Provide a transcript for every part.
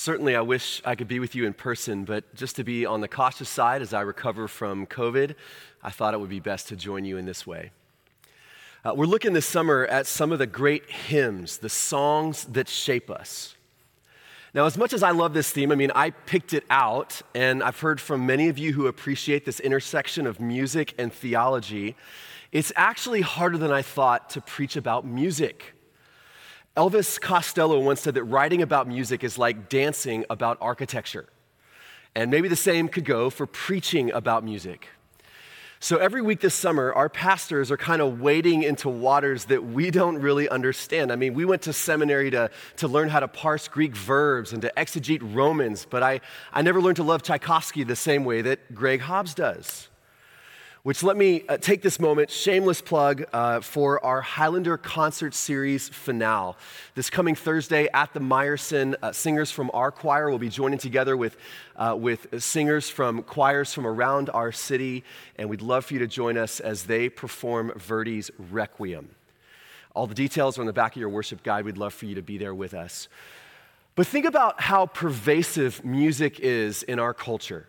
Certainly, I wish I could be with you in person, but just to be on the cautious side as I recover from COVID, I thought it would be best to join you in this way. Uh, we're looking this summer at some of the great hymns, the songs that shape us. Now, as much as I love this theme, I mean, I picked it out, and I've heard from many of you who appreciate this intersection of music and theology. It's actually harder than I thought to preach about music. Elvis Costello once said that writing about music is like dancing about architecture. And maybe the same could go for preaching about music. So every week this summer, our pastors are kind of wading into waters that we don't really understand. I mean, we went to seminary to, to learn how to parse Greek verbs and to exegete Romans, but I, I never learned to love Tchaikovsky the same way that Greg Hobbs does which let me uh, take this moment, shameless plug uh, for our Highlander concert series finale. This coming Thursday at the Meyerson, uh, singers from our choir will be joining together with, uh, with singers from choirs from around our city, and we'd love for you to join us as they perform Verdi's Requiem. All the details are on the back of your worship guide. We'd love for you to be there with us. But think about how pervasive music is in our culture.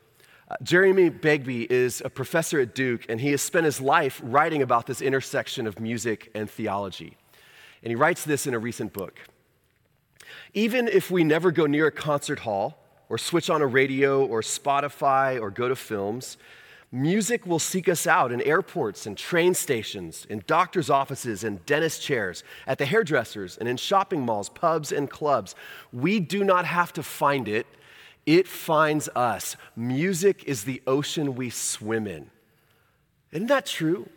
Jeremy Begbie is a professor at Duke, and he has spent his life writing about this intersection of music and theology. And he writes this in a recent book. Even if we never go near a concert hall, or switch on a radio, or Spotify, or go to films, music will seek us out in airports and train stations, in doctors' offices and dentist chairs, at the hairdressers, and in shopping malls, pubs, and clubs. We do not have to find it it finds us. Music is the ocean we swim in. Isn't that true?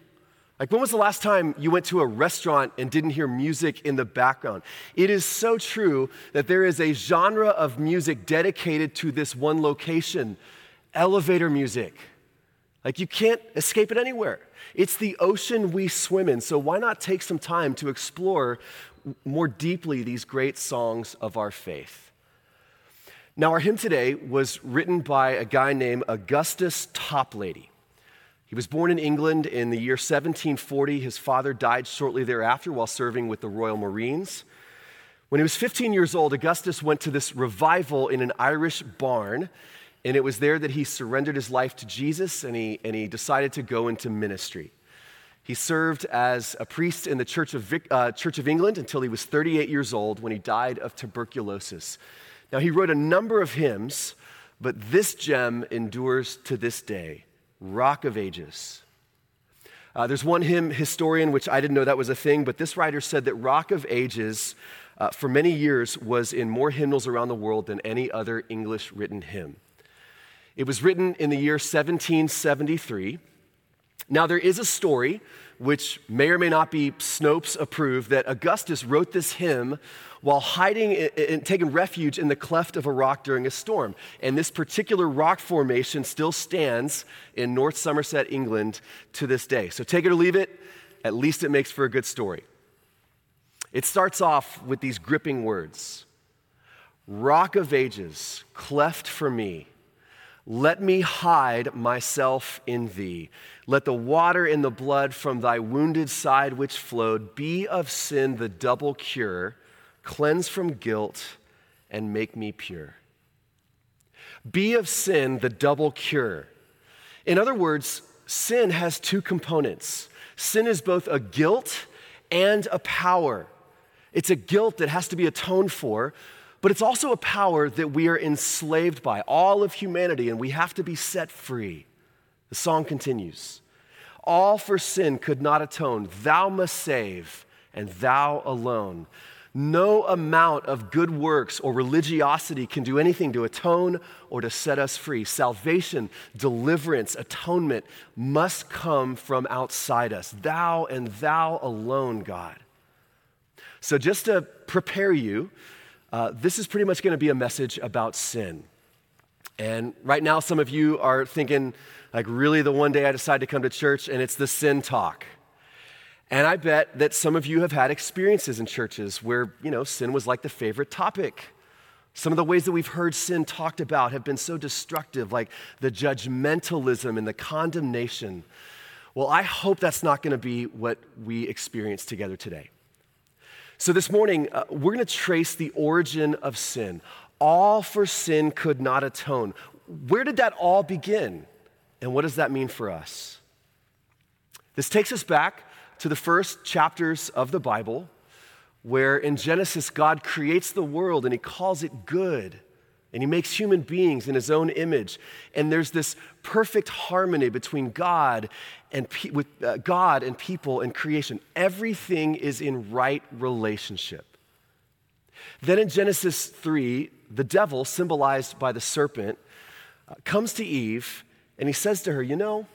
Like, when was the last time you went to a restaurant and didn't hear music in the background? It is so true that there is a genre of music dedicated to this one location elevator music. Like, you can't escape it anywhere. It's the ocean we swim in. So, why not take some time to explore more deeply these great songs of our faith? Now, our hymn today was written by a guy named Augustus Toplady. He was born in England in the year 1740. His father died shortly thereafter while serving with the Royal Marines. When he was 15 years old, Augustus went to this revival in an Irish barn, and it was there that he surrendered his life to Jesus and he, and he decided to go into ministry. He served as a priest in the Church of, uh, Church of England until he was 38 years old when he died of tuberculosis. Now, he wrote a number of hymns, but this gem endures to this day Rock of Ages. Uh, there's one hymn historian, which I didn't know that was a thing, but this writer said that Rock of Ages, uh, for many years, was in more hymnals around the world than any other English written hymn. It was written in the year 1773. Now, there is a story, which may or may not be Snopes approved, that Augustus wrote this hymn while hiding and taking refuge in the cleft of a rock during a storm. And this particular rock formation still stands in North Somerset, England to this day. So take it or leave it, at least it makes for a good story. It starts off with these gripping words Rock of ages, cleft for me. Let me hide myself in thee. Let the water and the blood from thy wounded side which flowed be of sin the double cure cleanse from guilt, and make me pure. Be of sin the double cure. In other words, sin has two components sin is both a guilt and a power. It's a guilt that has to be atoned for, but it's also a power that we are enslaved by, all of humanity, and we have to be set free. The song continues All for sin could not atone, thou must save, and thou alone. No amount of good works or religiosity can do anything to atone or to set us free. Salvation, deliverance, atonement must come from outside us. Thou and thou alone, God. So, just to prepare you, uh, this is pretty much going to be a message about sin. And right now, some of you are thinking, like, really, the one day I decide to come to church and it's the sin talk. And I bet that some of you have had experiences in churches where, you know, sin was like the favorite topic. Some of the ways that we've heard sin talked about have been so destructive, like the judgmentalism and the condemnation. Well, I hope that's not going to be what we experience together today. So, this morning, uh, we're going to trace the origin of sin all for sin could not atone. Where did that all begin? And what does that mean for us? This takes us back to the first chapters of the Bible, where in Genesis, God creates the world and he calls it good. And he makes human beings in his own image. And there's this perfect harmony between God and pe- with uh, God and people and creation. Everything is in right relationship. Then in Genesis 3, the devil, symbolized by the serpent, uh, comes to Eve and he says to her, You know,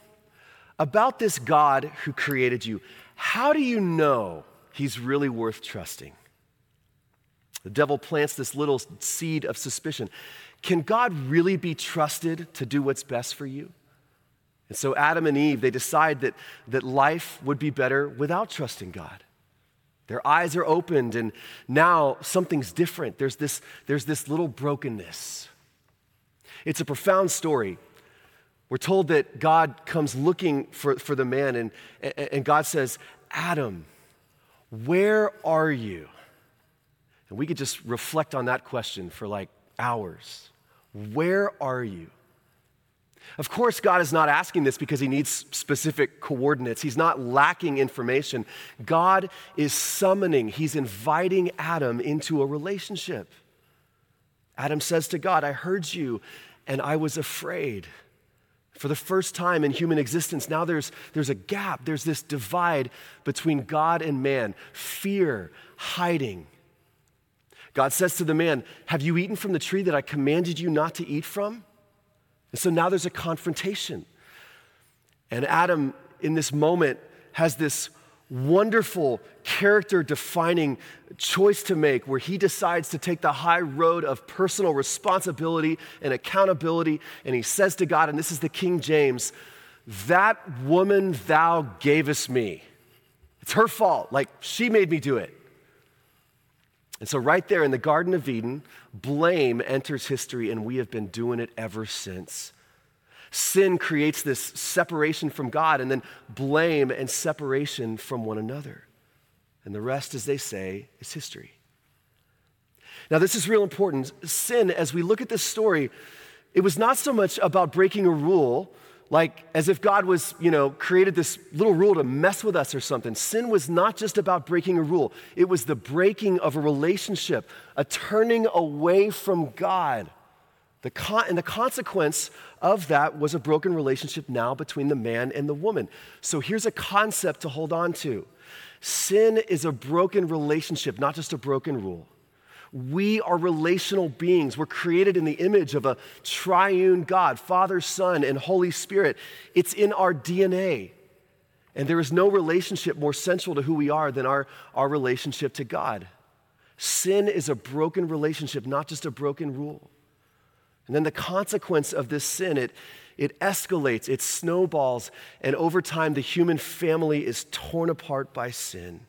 about this God who created you, how do you know he's really worth trusting? The devil plants this little seed of suspicion. Can God really be trusted to do what's best for you? And so Adam and Eve, they decide that, that life would be better without trusting God. Their eyes are opened, and now something's different. There's this, there's this little brokenness. It's a profound story. We're told that God comes looking for, for the man, and, and God says, Adam, where are you? And we could just reflect on that question for like hours. Where are you? Of course, God is not asking this because he needs specific coordinates. He's not lacking information. God is summoning, he's inviting Adam into a relationship. Adam says to God, I heard you and I was afraid. For the first time in human existence, now there's, there's a gap, there's this divide between God and man fear, hiding. God says to the man, Have you eaten from the tree that I commanded you not to eat from? And so now there's a confrontation. And Adam, in this moment, has this wonderful character defining choice to make where he decides to take the high road of personal responsibility and accountability. And he says to God, and this is the King James, that woman thou gavest me. It's her fault. Like she made me do it. And so, right there in the Garden of Eden, blame enters history, and we have been doing it ever since. Sin creates this separation from God, and then blame and separation from one another. And the rest, as they say, is history. Now, this is real important. Sin, as we look at this story, it was not so much about breaking a rule like as if God was, you know, created this little rule to mess with us or something. Sin was not just about breaking a rule, it was the breaking of a relationship, a turning away from God. The con- and the consequence of that was a broken relationship now between the man and the woman. So here's a concept to hold on to sin is a broken relationship, not just a broken rule. We are relational beings. We're created in the image of a triune God, Father, Son, and Holy Spirit. It's in our DNA. And there is no relationship more central to who we are than our, our relationship to God. Sin is a broken relationship, not just a broken rule. And then the consequence of this sin, it, it escalates, it snowballs, and over time, the human family is torn apart by sin.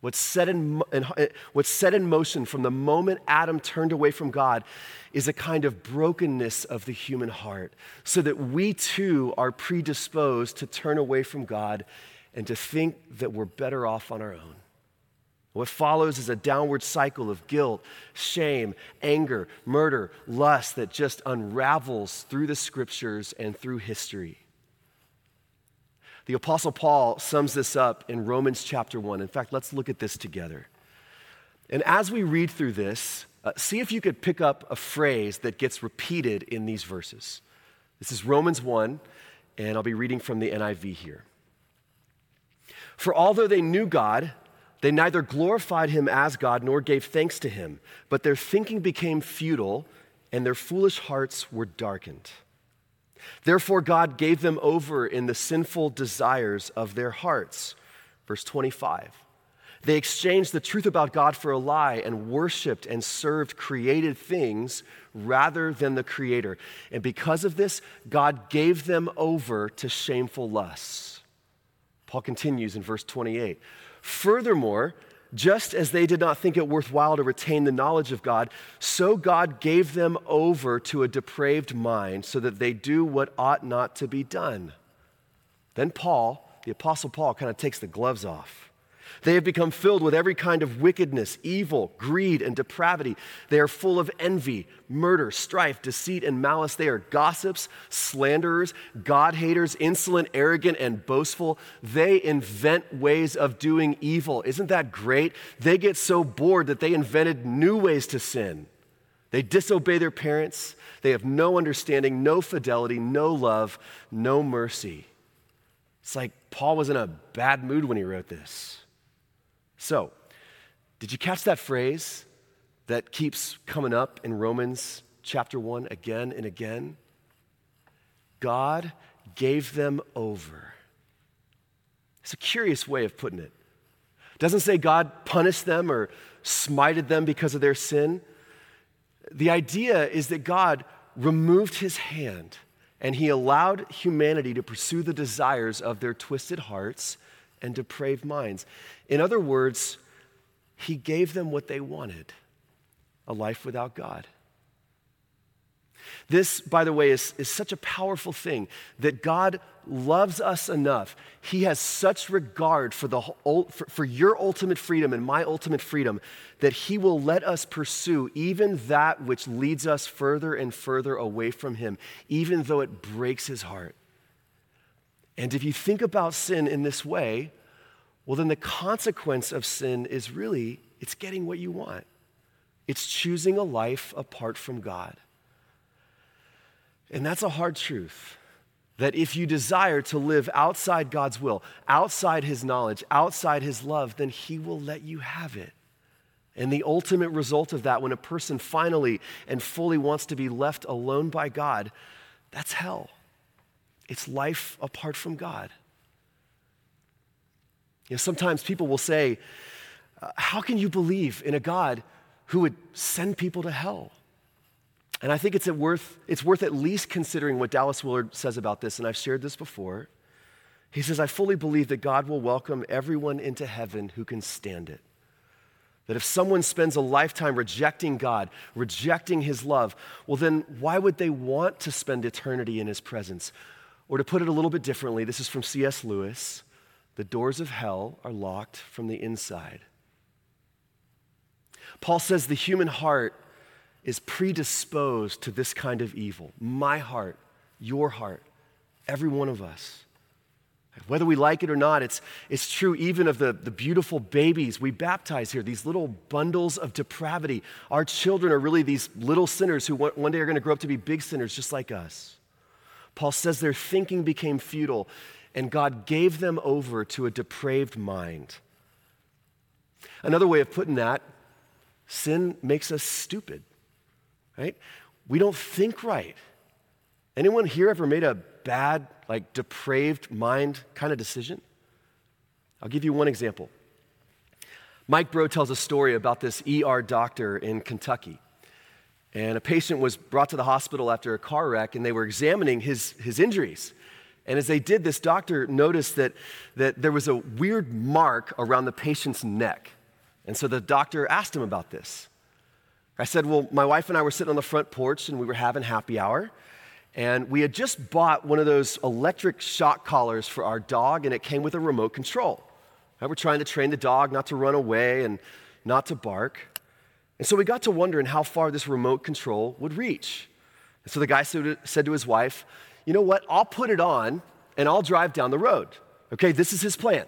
What's set, in, uh, what's set in motion from the moment Adam turned away from God is a kind of brokenness of the human heart, so that we too are predisposed to turn away from God and to think that we're better off on our own. What follows is a downward cycle of guilt, shame, anger, murder, lust that just unravels through the scriptures and through history. The Apostle Paul sums this up in Romans chapter 1. In fact, let's look at this together. And as we read through this, uh, see if you could pick up a phrase that gets repeated in these verses. This is Romans 1, and I'll be reading from the NIV here. For although they knew God, they neither glorified him as God nor gave thanks to him, but their thinking became futile and their foolish hearts were darkened. Therefore, God gave them over in the sinful desires of their hearts. Verse 25. They exchanged the truth about God for a lie and worshiped and served created things rather than the Creator. And because of this, God gave them over to shameful lusts. Paul continues in verse 28. Furthermore, just as they did not think it worthwhile to retain the knowledge of God, so God gave them over to a depraved mind so that they do what ought not to be done. Then Paul, the Apostle Paul, kind of takes the gloves off. They have become filled with every kind of wickedness, evil, greed, and depravity. They are full of envy, murder, strife, deceit, and malice. They are gossips, slanderers, God haters, insolent, arrogant, and boastful. They invent ways of doing evil. Isn't that great? They get so bored that they invented new ways to sin. They disobey their parents. They have no understanding, no fidelity, no love, no mercy. It's like Paul was in a bad mood when he wrote this. So, did you catch that phrase that keeps coming up in Romans chapter 1 again and again? God gave them over. It's a curious way of putting it. doesn't say God punished them or smited them because of their sin. The idea is that God removed his hand and he allowed humanity to pursue the desires of their twisted hearts and depraved minds. In other words, he gave them what they wanted a life without God. This, by the way, is, is such a powerful thing that God loves us enough. He has such regard for, the, for, for your ultimate freedom and my ultimate freedom that He will let us pursue even that which leads us further and further away from Him, even though it breaks His heart. And if you think about sin in this way, well, then the consequence of sin is really it's getting what you want. It's choosing a life apart from God. And that's a hard truth. That if you desire to live outside God's will, outside His knowledge, outside His love, then He will let you have it. And the ultimate result of that, when a person finally and fully wants to be left alone by God, that's hell. It's life apart from God. You know, sometimes people will say, uh, How can you believe in a God who would send people to hell? And I think it's worth, it's worth at least considering what Dallas Willard says about this, and I've shared this before. He says, I fully believe that God will welcome everyone into heaven who can stand it. That if someone spends a lifetime rejecting God, rejecting His love, well, then why would they want to spend eternity in His presence? Or to put it a little bit differently, this is from C.S. Lewis the doors of hell are locked from the inside. Paul says the human heart is predisposed to this kind of evil. My heart, your heart, every one of us. Whether we like it or not, it's, it's true even of the, the beautiful babies we baptize here, these little bundles of depravity. Our children are really these little sinners who one day are going to grow up to be big sinners just like us. Paul says their thinking became futile, and God gave them over to a depraved mind. Another way of putting that sin makes us stupid, right? We don't think right. Anyone here ever made a bad, like depraved mind kind of decision? I'll give you one example. Mike Breaux tells a story about this ER doctor in Kentucky. And a patient was brought to the hospital after a car wreck, and they were examining his, his injuries. And as they did, this doctor noticed that, that there was a weird mark around the patient's neck. And so the doctor asked him about this. I said, Well, my wife and I were sitting on the front porch and we were having happy hour. And we had just bought one of those electric shock collars for our dog, and it came with a remote control. We're trying to train the dog not to run away and not to bark. And so we got to wondering how far this remote control would reach. And so the guy said to his wife, You know what? I'll put it on and I'll drive down the road. Okay, this is his plan.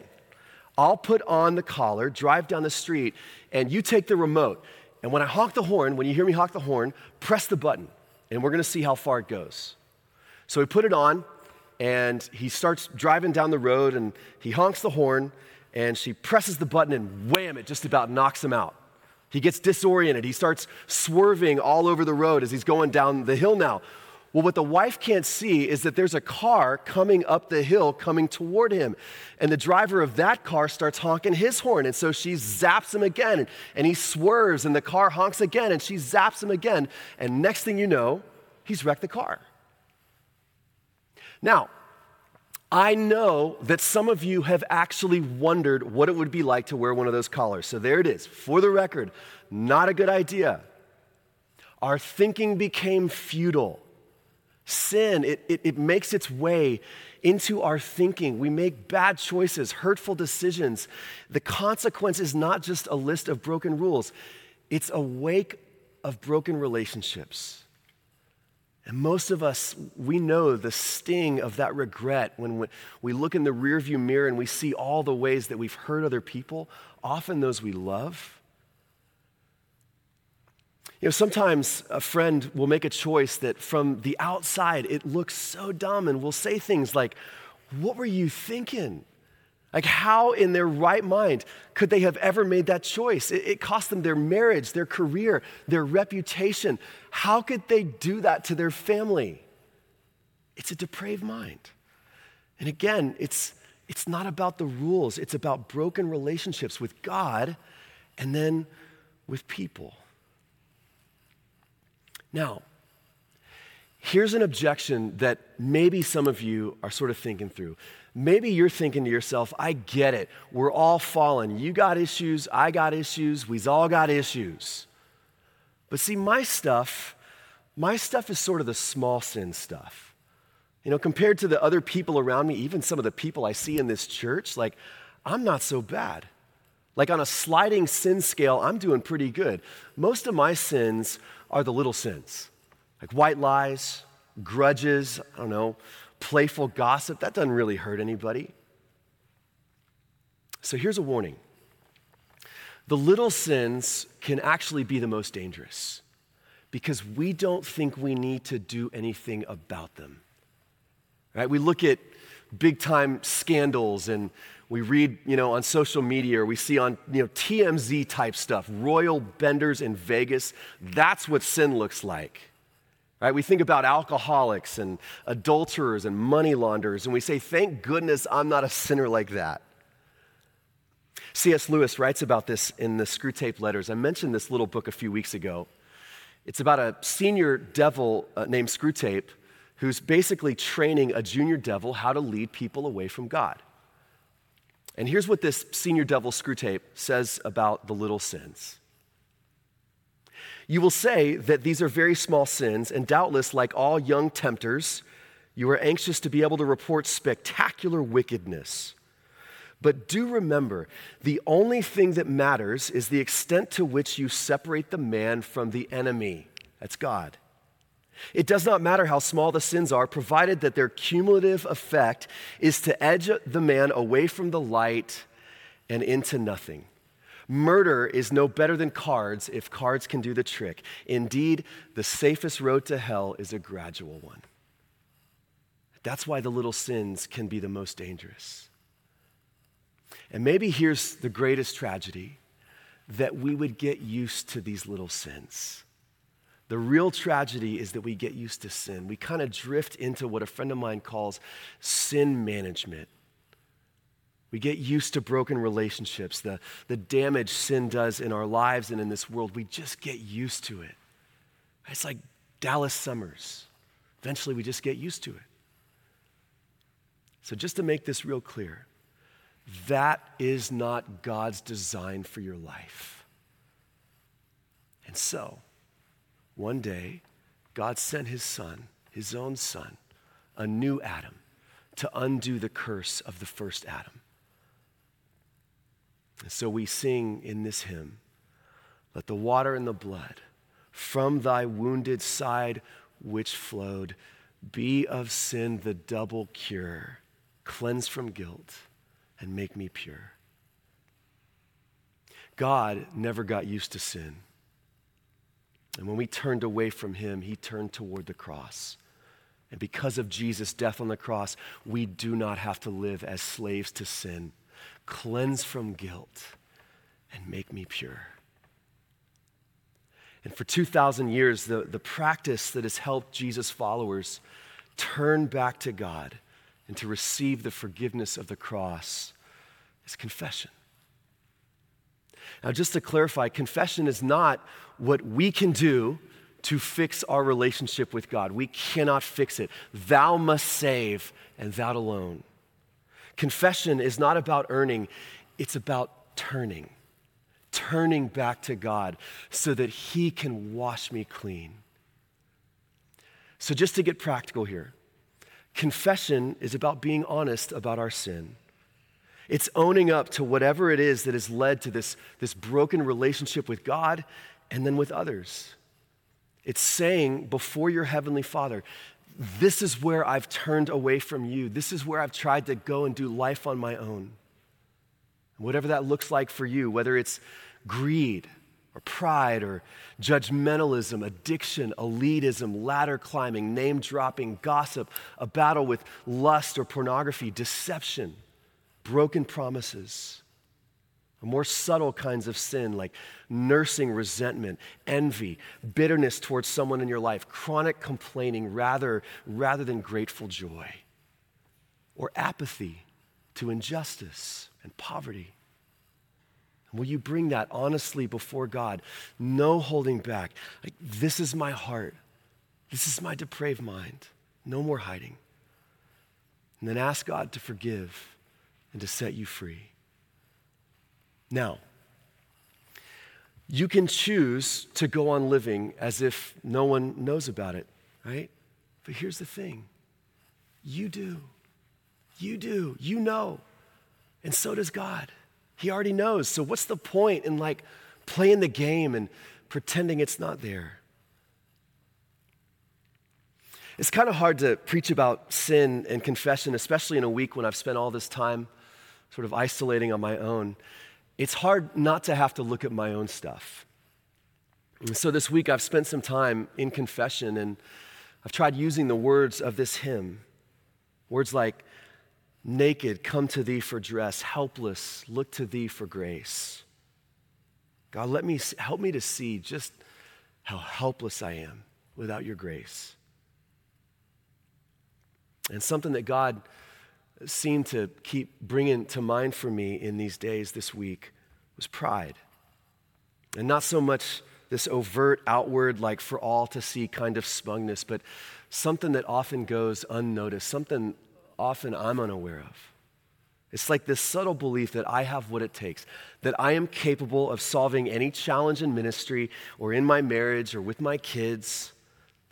I'll put on the collar, drive down the street, and you take the remote. And when I honk the horn, when you hear me honk the horn, press the button, and we're gonna see how far it goes. So he put it on, and he starts driving down the road, and he honks the horn, and she presses the button, and wham, it just about knocks him out. He gets disoriented. He starts swerving all over the road as he's going down the hill now. Well, what the wife can't see is that there's a car coming up the hill coming toward him. And the driver of that car starts honking his horn. And so she zaps him again. And, he swerves, and the car honks again, and she zaps him again. And next thing you know, he's wrecked the car. Now, I know that some of you have actually wondered what it would be like to wear one of those collars. So there it is. For the record, not a good idea. Our thinking became futile Sin, it, it, it, makes its way into our thinking. We make bad choices, hurtful decisions. The consequence is not just a list of broken rules, it's a wake of broken relationships. And most of us, we know the sting of that regret when we look in the rearview mirror and we see all the ways that we've hurt other people, often those we love. You know, sometimes a friend will make a choice that from the outside it looks so dumb and will say things like, What were you thinking? Like, how in their right mind could they have ever made that choice? It, it, cost them their marriage, their career, their reputation. How could they do that to their family? It's a depraved mind. And again, it's, it's not about the rules, it's about broken relationships with God and then with people. Now, here's an objection that maybe some of you are sort of thinking through. Maybe you're thinking to yourself, I get it. We're all fallen. You got issues, I got issues, we've all got issues. But see, my stuff, my stuff is sort of the small sin stuff. You know, compared to the other people around me, even some of the people I see in this church, like, I'm not so bad. Like, on a sliding sin scale, I'm doing pretty good. Most of my sins are the little sins, like white lies, grudges, I don't know, playful gossip, that doesn't really hurt anybody. So here's a warning the little sins can actually be the most dangerous because we don't think we need to do anything about them. Right? We look at big time scandals and we read, you know, on social media or we see on, you know, TMZ type stuff, royal benders in Vegas. That's what sin looks like. Right? We think about alcoholics and adulterers and money launderers, and we say, thank goodness I'm not a sinner like that. C.S. Lewis writes about this in the Screwtape Letters. I mentioned this little book a few weeks ago. It's about a senior devil uh, named Screwtape who's basically training a junior devil how to lead people away from God. And here's what this senior devil Screwtape says about the little sins. You will say that these are very small sins, and doubtless, like all young tempters, you are anxious to be able to report spectacular wickedness. But do remember, the only thing that matters is the extent to which you separate the man from the enemy. That's God. It does not matter how small the sins are, provided that their cumulative effect is to edge the man away from the light and into nothing. Murder is no better than cards if cards can do the trick. Indeed, the safest road to hell is a gradual one. That's why the little sins can be the most dangerous. And maybe here's the greatest tragedy that we would get used to these little sins. The real tragedy is that we get used to sin. We kind of drift into what a friend of mine calls sin management. We get used to broken relationships, the, the damage sin does in our lives and in this world. We just get used to it. It's like Dallas summers. Eventually, we just get used to it. So, just to make this real clear, that is not God's design for your life. And so, one day, God sent his son, his own son, a new Adam, to undo the curse of the first Adam. And so we sing in this hymn Let the water and the blood from thy wounded side which flowed be of sin the double cure, cleanse from guilt, and make me pure. God never got used to sin. And when we turned away from him, he turned toward the cross. And because of Jesus' death on the cross, we do not have to live as slaves to sin cleanse from guilt, and make me pure. And for 2,000 years, the, the practice that has helped Jesus' followers turn back to God and to receive the forgiveness of the cross is confession. Now, just to clarify, confession is not what we can do to fix our relationship with God. We cannot fix it. Thou must save, and thou alone. Confession is not about earning, it's about turning, turning back to God so that He can wash me clean. So, just to get practical here, confession is about being honest about our sin. It's owning up to whatever it is that has led to this, this broken relationship with God and then with others. It's saying before your Heavenly Father, this is where I've turned away from you. This is where I've tried to go and do life on my own. Whatever that looks like for you, whether it's greed or pride or judgmentalism, addiction, elitism, ladder climbing, name dropping, gossip, a battle with lust or pornography, deception, broken promises, more subtle kinds of sin like nursing resentment, envy, bitterness towards someone in your life, chronic complaining rather, rather than grateful joy, or apathy to injustice and poverty. Will you bring that honestly before God? No holding back. Like, this is my heart. This is my depraved mind. No more hiding. And then ask God to forgive and to set you free. Now, you can choose to go on living as if no one knows about it, right? But here's the thing you do. You do. You know. And so does God. He already knows. So, what's the point in like playing the game and pretending it's not there? It's kind of hard to preach about sin and confession, especially in a week when I've spent all this time sort of isolating on my own it's hard not to have to look at my own stuff. And so this week I've spent some time in confession and I've tried using the words of this hymn. Words like, naked, come to thee for dress, helpless, look to thee for grace. God, let me help me to see just how helpless I am without your grace. And something that God seemed to keep bringing to mind for me in these days this week was pride. And not so much this overt, outward, like for all to see kind of smugness, but something that often goes unnoticed, something often I'm unaware of. It's like this subtle belief that I have what it takes, that I am capable of solving any challenge in ministry or in my marriage or with my kids,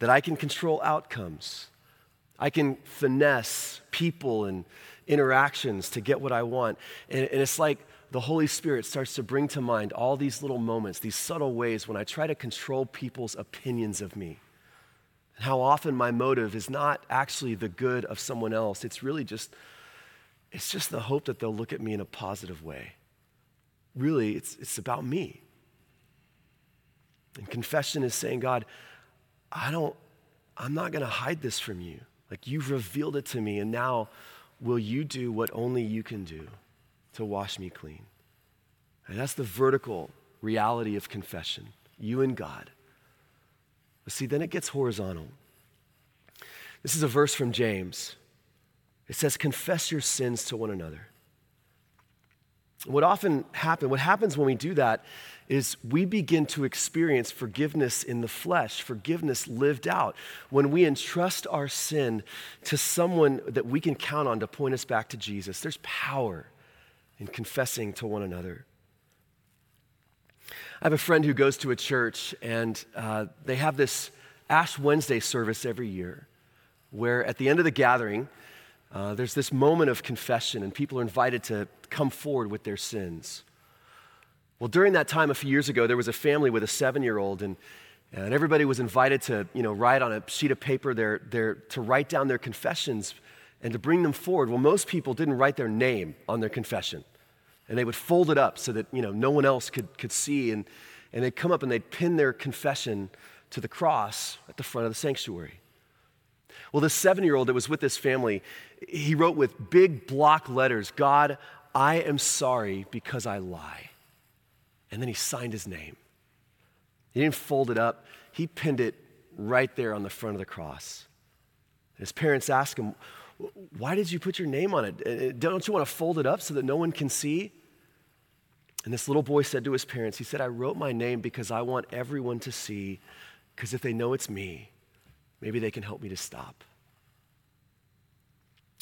that I can control outcomes, I can finesse people and interactions to get what I want. And, and, it's like the Holy Spirit starts to bring to mind all these little moments, these subtle ways when I try to control people's opinions of me. And how often my motive is not actually the good of someone else. It's really just, it's just the hope that they'll look at me in a positive way. Really, it's, it's about me. And confession is saying, God, I don't, I'm not going to hide this from you. Like you've revealed it to me, and now will you do what only you can do to wash me clean? And that's the vertical reality of confession, you and God. But see, then it gets horizontal. This is a verse from James. It says, Confess your sins to one another. What often happens, what happens when we do that is we begin to experience forgiveness in the flesh, forgiveness lived out. When we entrust our sin to someone that we can count on to point us back to Jesus, there's power in confessing to one another. I have a friend who goes to a church, and uh, they have this Ash Wednesday service every year, where at the end of the gathering, uh, there's this moment of confession, and people are invited to come forward with their sins. Well, during that time a few years ago, there was a family with a seven year old, and, and everybody was invited to you know, write on a sheet of paper their, their, to write down their confessions and to bring them forward. Well, most people didn't write their name on their confession, and they would fold it up so that you know, no one else could, could see, and, and they'd come up and they'd pin their confession to the cross at the front of the sanctuary. Well, this seven year old that was with this family, he wrote with big block letters God, I am sorry because I lie. And then he signed his name. He didn't fold it up, he pinned it right there on the front of the cross. His parents asked him, Why did you put your name on it? Uh, uh, don't you want to fold it up so that no one can see? And this little boy said to his parents, He said, I wrote my name because I want everyone to see, because if they know it's me, maybe they can help me to stop.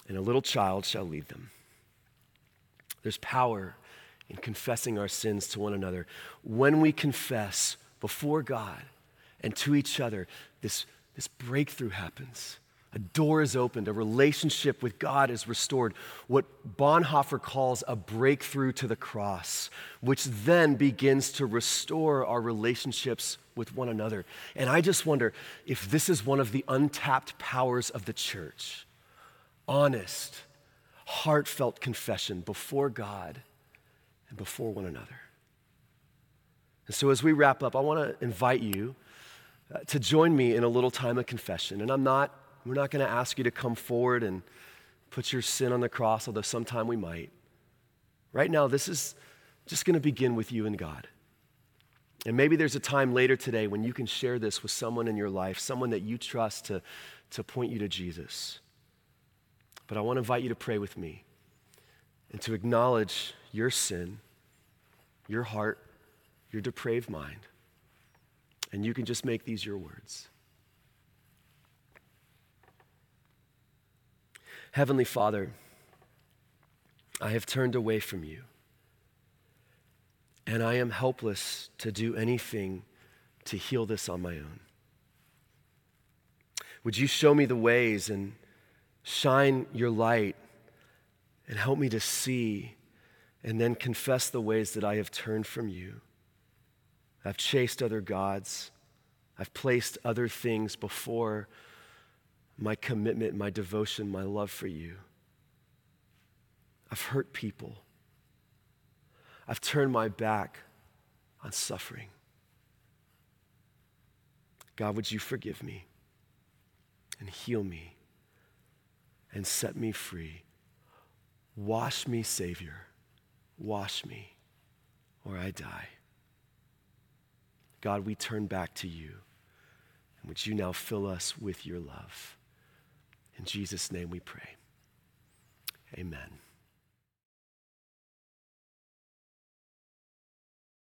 And a little child shall lead them. There's power in confessing our sins to one another. When we confess before God and to each other this this breakthrough happens. A door is opened, a relationship with God is restored. What Bonhoeffer calls a breakthrough to the cross, which then begins to restore our relationships with one another. And I just wonder if this is one of the untapped powers of the church honest, heartfelt confession before God and before one another. And so, as we wrap up, I want to invite you uh, to join me in a little time of confession. And I'm not we're not going to ask you to come forward and put your sin on the cross, although sometime we might. Right now, this is just going to begin with you and God. And maybe there's a time later today when you can share this with someone in your life, someone that you trust to, to point you to Jesus. But I want to invite you to pray with me and to acknowledge your sin, your heart, your depraved mind. And you can just make these your words. Heavenly Father, I have turned away from you, and I am helpless to do anything to heal this on my own. Would you show me the ways and shine your light and help me to see and then confess the ways that I have turned from you? I've chased other gods, I've placed other things before my commitment, my devotion, my love for you. I've hurt people. I've turned my back on suffering. God, would you forgive me and heal me and set me free? Wash me, Savior. Wash me, or I die. God, we turn back to you. And would you now fill us with your love? In Jesus' name we pray. Amen.